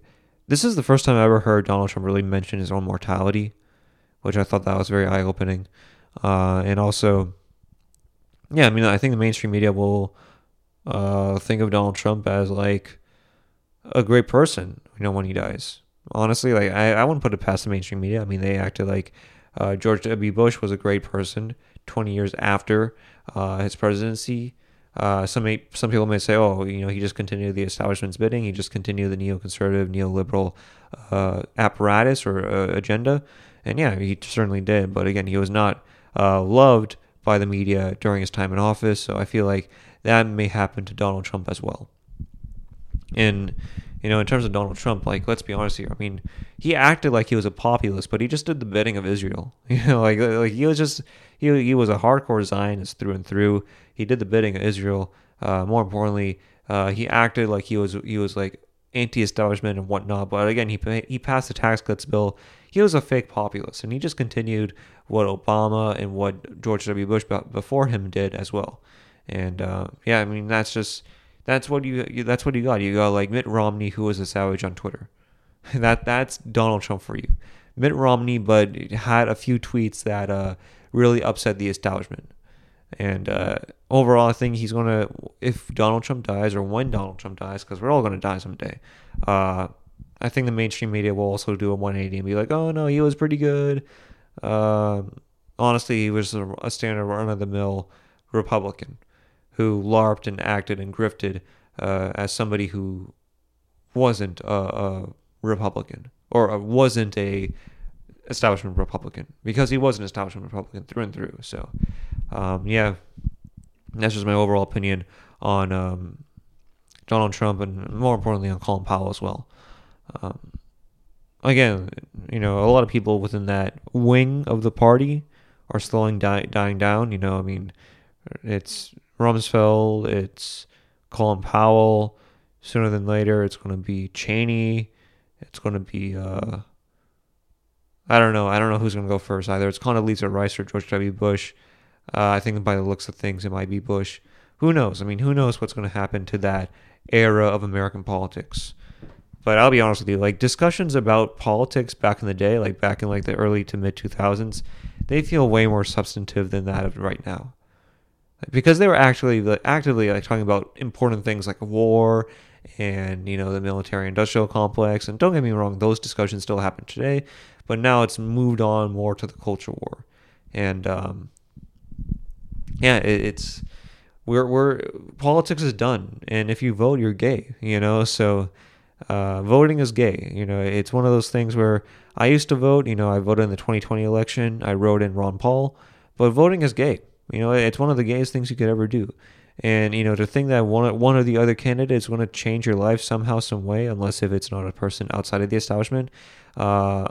Speaker 1: this is the first time I ever heard Donald Trump really mention his own mortality, which I thought that was very eye opening. Uh, and also, yeah, I mean, I think the mainstream media will uh, think of Donald Trump as like a great person, you know, when he dies. Honestly, like I, I wouldn't put it past the mainstream media. I mean, they acted like uh, George W. Bush was a great person 20 years after uh, his presidency. Uh, some may, some people may say, oh, you know, he just continued the establishment's bidding. He just continued the neoconservative, neoliberal uh, apparatus or uh, agenda. And yeah, he certainly did. But again, he was not uh, loved by the media during his time in office. So I feel like that may happen to Donald Trump as well. And you know, in terms of Donald Trump, like let's be honest here. I mean, he acted like he was a populist, but he just did the bidding of Israel. You know, like like he was just he he was a hardcore Zionist through and through. He did the bidding of Israel. Uh, more importantly, uh, he acted like he was he was like anti-establishment and whatnot. But again, he he passed the tax cuts bill. He was a fake populist, and he just continued what Obama and what George W. Bush before him did as well. And uh, yeah, I mean that's just that's what you, you that's what you got. You got like Mitt Romney, who was a savage on Twitter. that that's Donald Trump for you. Mitt Romney, but had a few tweets that uh, really upset the establishment. And uh, overall, I think he's gonna, if Donald Trump dies or when Donald Trump dies, because we're all gonna die someday. Uh, I think the mainstream media will also do a 180 and be like, "Oh no, he was pretty good." Uh, honestly, he was a, a standard run of the mill Republican who larped and acted and grifted uh, as somebody who wasn't a, a Republican or wasn't a establishment Republican because he was an establishment Republican through and through. So, um, yeah, that's just my overall opinion on um, Donald Trump and more importantly on Colin Powell as well. Um, again, you know, a lot of people within that wing of the party are slowing dying down. You know, I mean, it's Rumsfeld, it's Colin Powell. Sooner than later, it's going to be Cheney. It's going to be, uh, I don't know. I don't know who's going to go first either. It's Condoleezza Rice or George W. Bush. Uh, I think by the looks of things, it might be Bush. Who knows? I mean, who knows what's going to happen to that era of American politics? But I'll be honest with you, like discussions about politics back in the day, like back in like the early to mid 2000s, they feel way more substantive than that of right now because they were actually like, actively like talking about important things like war and you know the military industrial complex. And don't get me wrong those discussions still happen today. But now it's moved on more to the culture war. And um, yeah it, it's we're we're politics is done. And if you vote you're gay you know? So uh, voting is gay. You know it's one of those things where i used to vote. You know i voted in the 2020 election. I wrote in ron paul. But voting is gay you know, it's one of the gayest things you could ever do. And you know, to think that one one or the other candidate is going to change your life somehow, some way, unless if it's not a person outside of the establishment, uh,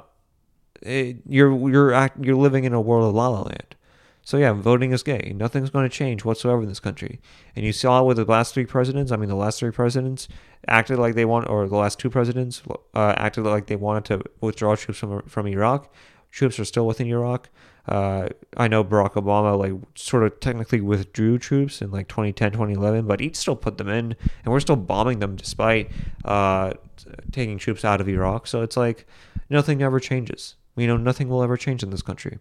Speaker 1: it, you're you're act, you're living in a world of la la land. So yeah, voting is gay. Nothing's going to change whatsoever in this country. And you saw with the last three presidents. I mean, the last three presidents acted like they want, or the last two presidents uh, acted like they wanted to withdraw troops from from Iraq. Troops are still within Iraq. Uh, I know Barack Obama like sort of technically withdrew troops in like 2010, 2011, but he still put them in, and we're still bombing them despite uh, taking troops out of Iraq. So it's like nothing ever changes. You know, nothing will ever change in this country.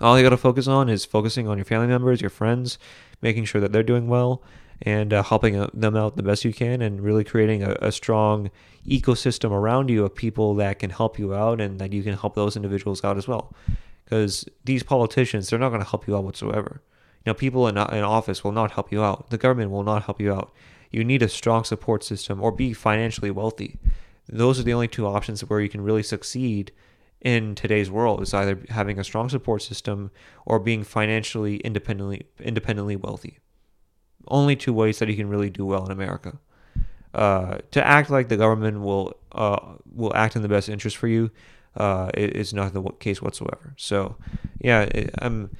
Speaker 1: All you got to focus on is focusing on your family members, your friends, making sure that they're doing well, and uh, helping them out the best you can, and really creating a, a strong ecosystem around you of people that can help you out and that you can help those individuals out as well because these politicians they're not going to help you out whatsoever. You know, people in, in office will not help you out. The government will not help you out. You need a strong support system or be financially wealthy. Those are the only two options where you can really succeed in today's world is either having a strong support system or being financially independently independently wealthy. Only two ways that you can really do well in America. Uh, to act like the government will uh, will act in the best interest for you uh, is not the case whatsoever. So, yeah, I'm.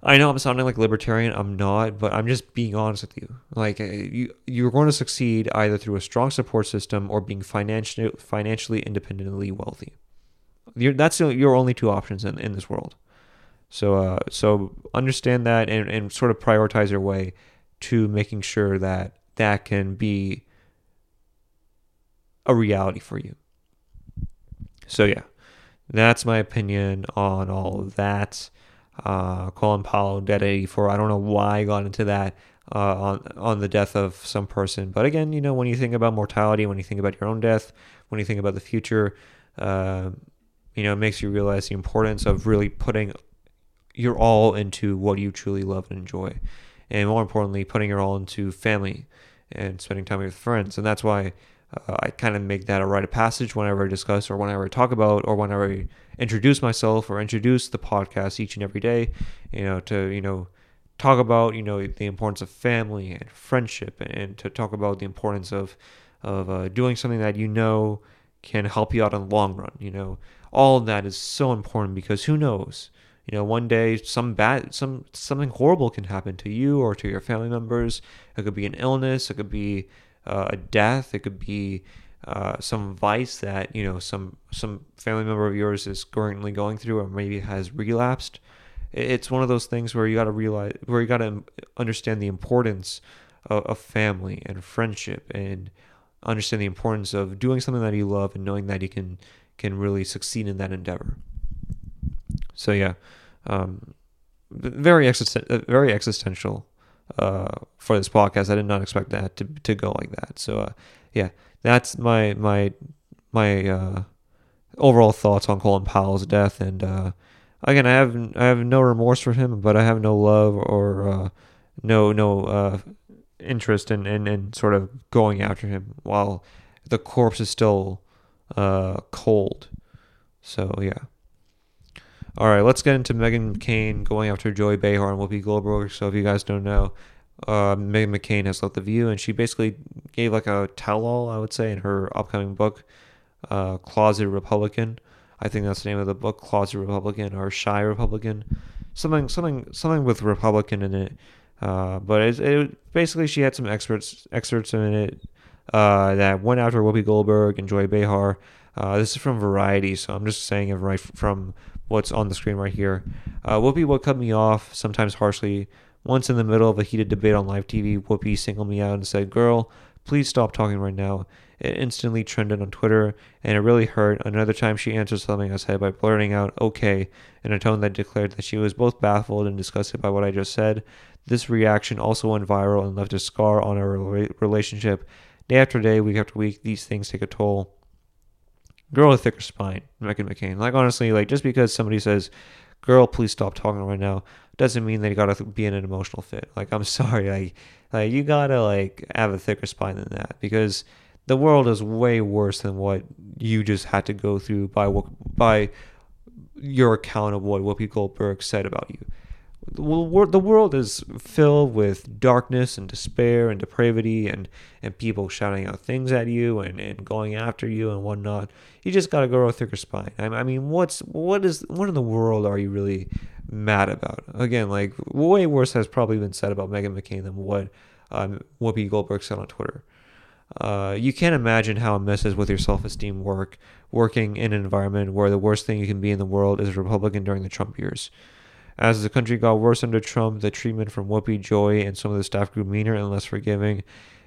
Speaker 1: I know I'm sounding like libertarian. I'm not, but I'm just being honest with you. Like uh, you, you're going to succeed either through a strong support system or being financially financially independently wealthy. You're, that's your only two options in, in this world. So, uh, so understand that and, and sort of prioritize your way to making sure that that can be a reality for you. So yeah, that's my opinion on all of that. Uh, Colin Powell dead at 84. I don't know why I got into that uh, on on the death of some person, but again, you know, when you think about mortality, when you think about your own death, when you think about the future, uh, you know, it makes you realize the importance of really putting your all into what you truly love and enjoy, and more importantly, putting your all into family and spending time with friends. And that's why uh, I kind of make that a rite of passage whenever I discuss or whenever I talk about or whenever I introduce myself or introduce the podcast each and every day. You know, to you know talk about you know the importance of family and friendship, and, to talk about the importance of of uh, doing something that you know can help you out in the long run. You know, all of that is so important because who knows? You know, one day some bad, some something horrible can happen to you or to your family members. It could be an illness. It could be uh, a death. It could be uh, some vice that you know some some family member of yours is currently going through or maybe has relapsed. It's one of those things where you got to realize where you got to understand the importance of, of family and friendship and understand the importance of doing something that you love and knowing that you can can really succeed in that endeavor. So yeah, um, very existen- very existential uh, for this podcast. I did not expect that to to go like that. So uh, yeah, that's my my my uh, overall thoughts on Colin Powell's death. And uh, again, I have I have no remorse for him, but I have no love or uh, no no uh, interest in, in in sort of going after him while the corpse is still uh cold. So yeah. All right, let's get into Meghan McCain going after Joy Behar and Whoopi Goldberg. So if you guys don't know, uh, Meghan McCain has left The View, and she basically gave like a tell-all, I would say, in her upcoming book, uh, Closet Republican. I think that's the name of the book, Closet Republican or Shy Republican, something, something, something with Republican in it. Uh, but it, it, basically she had some excerpts, excerpts in it uh, that went after Whoopi Goldberg and Joy Behar. Uh, this is from Variety, so I'm just saying it right from what's on the screen right here. Uh, Whoopi would cut me off, sometimes harshly. Once in the middle of a heated debate on live TV, Whoopi singled me out and said, Girl, please stop talking right now. It instantly trended on Twitter, and it really hurt. Another time, she answered something I said by blurting out, okay, in a tone that declared that she was both baffled and disgusted by what I just said. This reaction also went viral and left a scar on our relationship. Day after day, week after week, these things take a toll girl with thicker spine, Meghan McCain. Like honestly, like just because somebody says, "Girl, please stop talking right now," doesn't mean that you gotta be in an emotional fit. Like I'm sorry, like like you gotta like have a thicker spine than that because the world is way worse than what you just had to go through by what by your account of what Whoopi Goldberg said about you the world is filled with darkness and despair and depravity and, and people shouting out things at you and, and going after you and whatnot. You just got to grow a thicker spine. I, mean, what's what is what in the world are you really mad about? Again, like way worse has probably been said about Meghan McCain than what um, Whoopi Goldberg said on Twitter. Uh, you can't imagine how it messes with your self-esteem work working in an environment where the worst thing you can be in the world is a Republican during the Trump years. As the country got worse under Trump, the treatment from Whoopi, Joy, and some of the staff grew meaner and less forgiving.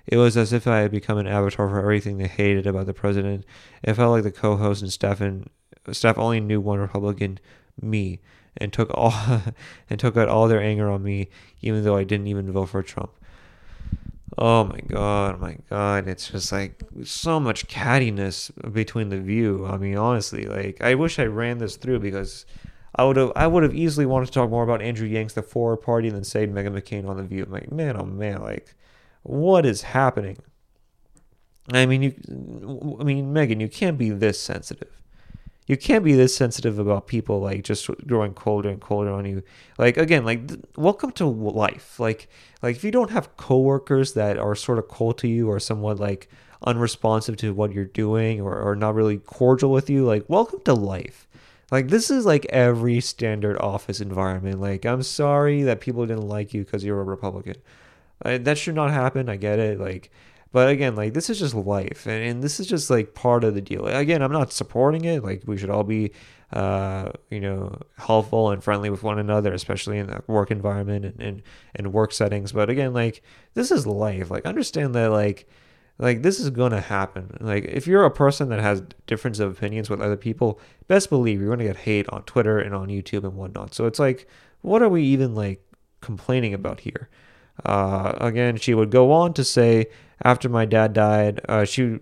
Speaker 1: It was as if I had become an avatar for everything they hated about the president. It felt like the co-host and staff and staff only knew one Republican, me, and took all and took out all their anger on me, even though I didn't even vote for Trump. Oh my god, my god, it's just like so much cattiness between the view. I mean, honestly, like I wish I ran this through because I would have I would have easily wanted to talk more about Andrew Yang's The Forward Party than say Meghan McCain on The View. I'm like, man, oh man, like, what is happening? I mean, you, I mean, Meghan, you can't be this sensitive. You can't be this sensitive about people like just growing colder and colder on you. Like again, like welcome to life. Like, like if you don't have coworkers that are sort of cold to you or somewhat like unresponsive to what you're doing or, or not really cordial with you, like welcome to life like this is like every standard office environment. Like I'm sorry that people didn't like you because you're a Republican. that should not happen. I get it. Like, but again, like this is just life, and, and this is just like part of the deal. Again, I'm not supporting it. Like we should all be, uh, you know, helpful and friendly with one another, especially in the work environment and, and and work settings. But again, like this is life. Like understand that like like this is gonna happen. Like if you're a person that has difference of opinions with other people, best believe you're gonna get hate on Twitter and on YouTube and whatnot. So it's like, what are we even like complaining about here? Uh, again, she would go on to say, after my dad died, uh, she,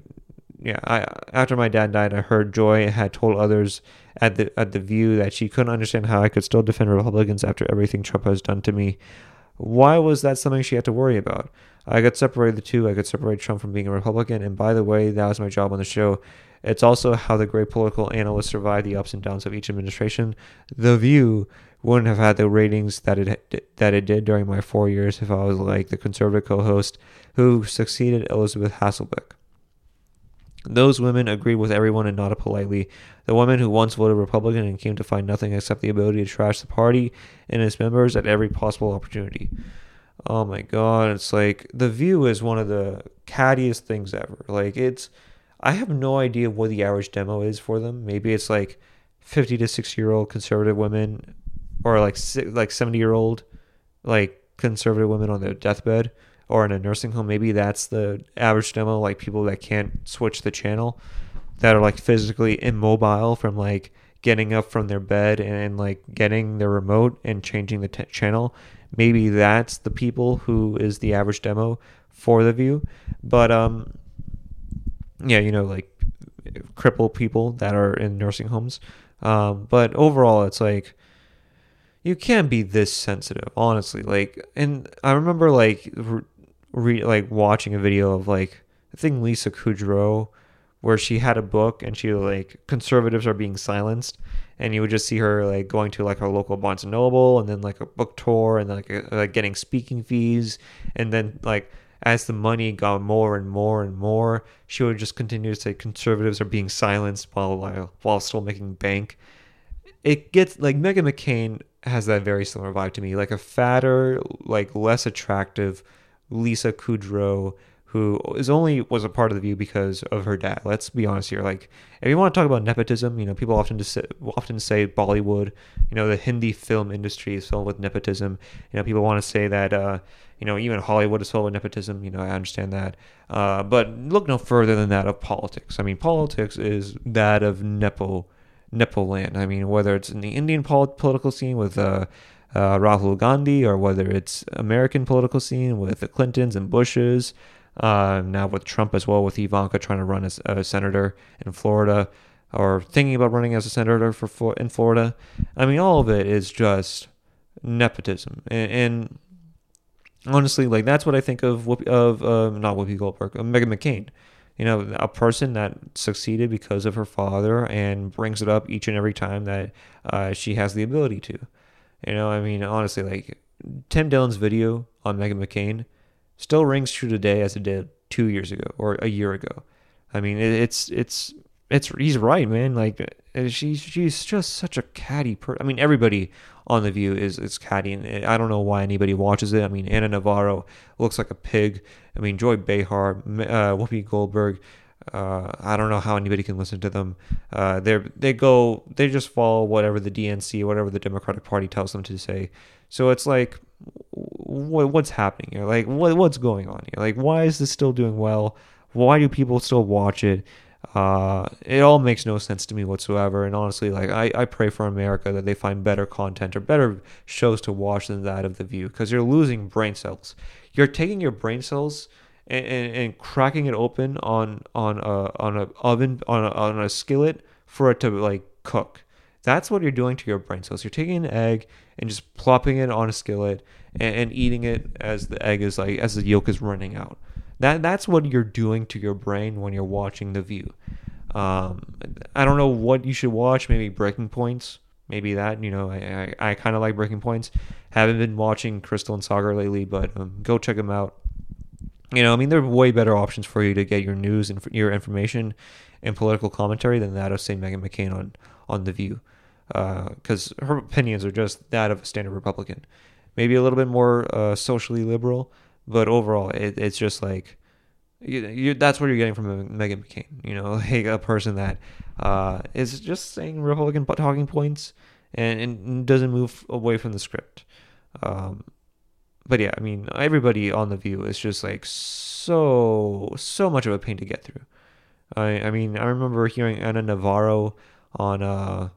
Speaker 1: yeah, I after my dad died, I heard Joy had told others at the at the View that she couldn't understand how I could still defend Republicans after everything Trump has done to me. Why was that something she had to worry about? I could separate the two. I could separate Trump from being a Republican. And by the way, that was my job on the show. It's also how the great political analysts survive the ups and downs of each administration. The View wouldn't have had the ratings that it that it did during my four years if I was like the conservative co-host who succeeded Elisabeth Hasselbeck. Those women agreed with everyone and nodded politely. The woman who once voted Republican and came to find nothing except the ability to trash the party and its members at every possible opportunity. Oh my god, it's like The View is one of the cattiest things ever. Like it's I have no idea what the average demo is for them. Maybe it's like 50 to 60 year old conservative women or like like 70 year old like conservative women on their deathbed or in a nursing home. Maybe that's the average demo, like people that can't switch the channel, that are like physically immobile from like getting up from their bed and like getting their remote and changing the t- channel. Maybe that's the people who is the average demo for the view. But um, yeah, you know, like crippled people that are in nursing homes. Um, but overall, it's like you can't be this sensitive, honestly. Like, and I remember like re- like watching a video of like I think Lisa Kudrow, where she had a book and she like conservatives are being silenced, and you would just see her like going to like her local Barnes and Noble and then like a book tour and like, a, like getting speaking fees and then like as the money got more and more and more, she would just continue to say conservatives are being silenced while while, while still making bank. It gets like Meghan McCain has that very similar vibe to me, like a fatter, like less attractive Lisa Kudrow, who is only was a part of the view because of her dad. Let's be honest here. Like, if you want to talk about nepotism, you know, people often just often say Bollywood, you know, the Hindi film industry is filled with nepotism. You know, people want to say that, uh, you know, even Hollywood is filled with nepotism. You know, I understand that. Uh, but look no further than that of politics. I mean, politics is that of nepo, nepo land. I mean, whether it's in the Indian political scene with uh, uh, Rahul Gandhi or whether it's American political scene with the Clintons and Bushes, uh, now with Trump as well, with Ivanka trying to run as a senator in Florida or thinking about running as a senator for in Florida. I mean, all of it is just nepotism, and, and honestly, like that's what I think of of uh, not Whoopi Goldberg, of Meghan McCain. You know, a person that succeeded because of her father and brings it up each and every time that uh, she has the ability to. You know, I mean, honestly, like Tim Dillon's video on Meghan McCain still rings true today as it did two years ago or a year ago. I mean, it, it's it's it's he's right, man. Like she's she's just such a catty person. I mean, everybody on the View is is catty, and I don't know why anybody watches it. I mean, Ana Navarro looks like a pig. I mean, Joy Behar, uh, Whoopi Goldberg. Uh, I don't know how anybody can listen to them. Uh, they they go they just follow whatever the DNC whatever the Democratic Party tells them to say. So it's like, what, what's happening here? Like what what's going on here? Like why is this still doing well? Why do people still watch it? Uh, it all makes no sense to me whatsoever. And honestly, like I, I pray for America that they find better content or better shows to watch than that of The View because you're losing brain cells. You're taking your brain cells and, and, and cracking it open on on a on a oven on a, on a skillet for it to like cook. That's what you're doing to your brain cells. You're taking an egg and just plopping it on a skillet and, and eating it as the egg is like as the yolk is running out. That that's what you're doing to your brain when you're watching The View. Um, I don't know what you should watch. Maybe Breaking Points. Maybe that. You know, I I, I kind of like Breaking Points. Haven't been watching Krystal and Saagar lately, but um, go check them out. You know, I mean, there are way better options for you to get your news and your information and political commentary than that of say Meghan McCain on on the View, because uh, her opinions are just that of a standard Republican. Maybe a little bit more uh, socially liberal, but overall, it, it's just like you, you, that's what you're getting from Meghan McCain. You know, like a person that uh, is just saying Republican talking points and, and doesn't move away from the script. Um, but yeah, I mean, everybody on the View is just like so so much of a pain to get through. I I mean, I remember hearing Ana Navarro on uh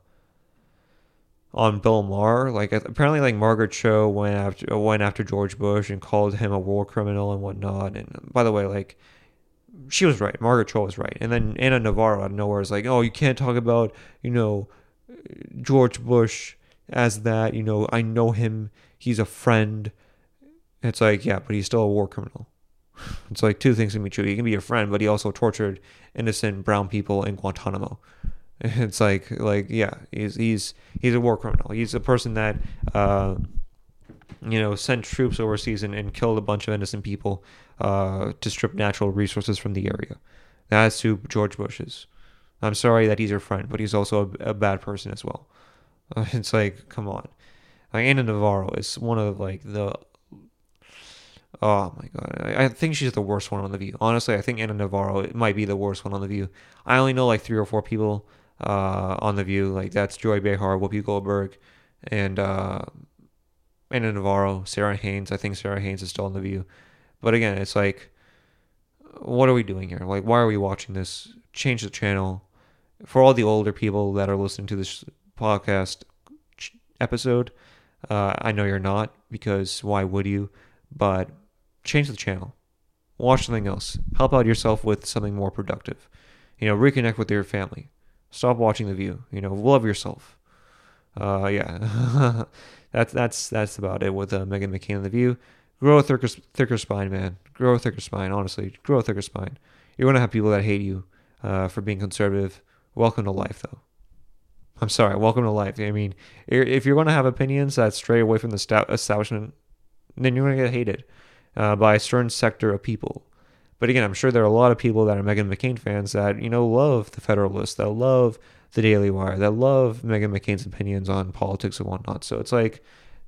Speaker 1: on Bill Maher. Like apparently, like Margaret Cho went after went after George Bush and called him a war criminal and whatnot. And by the way, like she was right. Margaret Cho was right. And then Ana Navarro out of nowhere is like, oh, you can't talk about you know George Bush as that. You know, I know him. He's a friend It's like, yeah, but he's still a war criminal. It's like two things can be true. He can be your friend, but he also tortured innocent brown people in Guantanamo. It's like, like, yeah, he's he's he's a war criminal. He's a person that, uh, you know, sent troops overseas and, and killed a bunch of innocent people uh, to strip natural resources from the area. That's who George Bush is. I'm sorry that he's your friend, but he's also a, a bad person as well. It's like, come on. Like Ana Navarro is one of like the Oh my god, I, I think she's the worst one on the View. Honestly, I think Ana Navarro it might be the worst one on the View. I only know like three or four people uh, on the View. Like that's Joy Behar, Whoopi Goldberg, and uh, Ana Navarro, Sara Haines. I think Sara Haines is still on the View. But again, it's like, what are we doing here? Like, why are we watching this? Change the channel. For all the older people that are listening to this podcast episode, uh, I know you're not because why would you? But change the channel. Watch something else. Help out yourself with something more productive. You know, reconnect with your family. Stop watching The View. You know, love yourself. Uh, yeah, that's that's that's about it with uh, Meghan McCain and The View. Grow a thicker thicker spine, man. Grow a thicker spine. Honestly, grow a thicker spine. You're gonna have people that hate you uh, for being conservative. Welcome to life, though. I'm sorry. Welcome to life. I mean, if you're gonna have opinions that stray away from the establishment, then you're gonna get hated uh, by a certain sector of people. But again, I'm sure there are a lot of people that are Meghan McCain fans that, you know, love the Federalist, that love the Daily Wire, that love Meghan McCain's opinions on politics and whatnot. So it's like,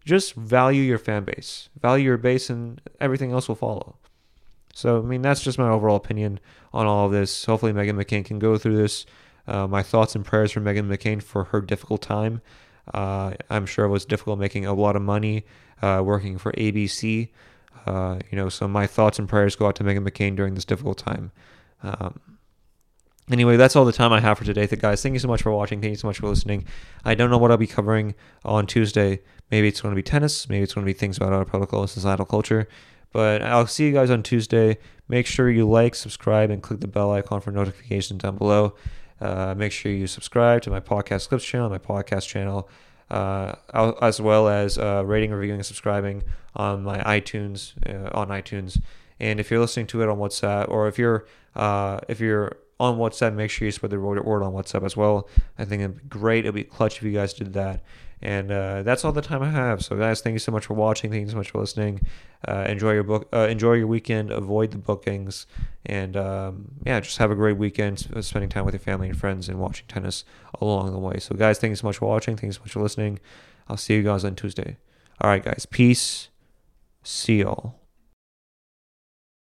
Speaker 1: just value your fan base, value your base, and everything else will follow. So, I mean, that's just my overall opinion on all of this. Hopefully, Meghan McCain can go through this. Uh, my thoughts and prayers for Meghan McCain for her difficult time. Uh, I'm sure it was difficult making a lot of money uh, working for ABC. Uh, you know, so my thoughts and prayers go out to Meghan McCain during this difficult time. Um, anyway, that's all the time I have for today, guys. Thank you so much for watching. Thank you so much for listening. I don't know what I'll be covering on Tuesday. Maybe it's going to be tennis. Maybe it's going to be things about our political and societal culture. But I'll see you guys on Tuesday. Make sure you like, subscribe, and click the bell icon for notifications down below. Uh, make sure you subscribe to my podcast clips channel, my podcast channel uh, as well as uh, rating, reviewing, and subscribing on my iTunes uh, on iTunes. And if you're listening to it on WhatsApp, or if you're uh, if you're on WhatsApp, make sure you spread the word on WhatsApp as well. I think it'd be great. It'd be clutch if you guys did that. And uh, that's all the time I have. So, guys, thank you so much for watching. Thank you so much for listening. Uh, enjoy your book. Uh, enjoy your weekend. Avoid the bookings. And um, yeah, just have a great weekend, spending time with your family and friends, and watching tennis along the way. So, guys, thank you so much for watching. Thank you so much for listening. I'll see you guys on Tuesday. All right, guys. Peace. See y'all.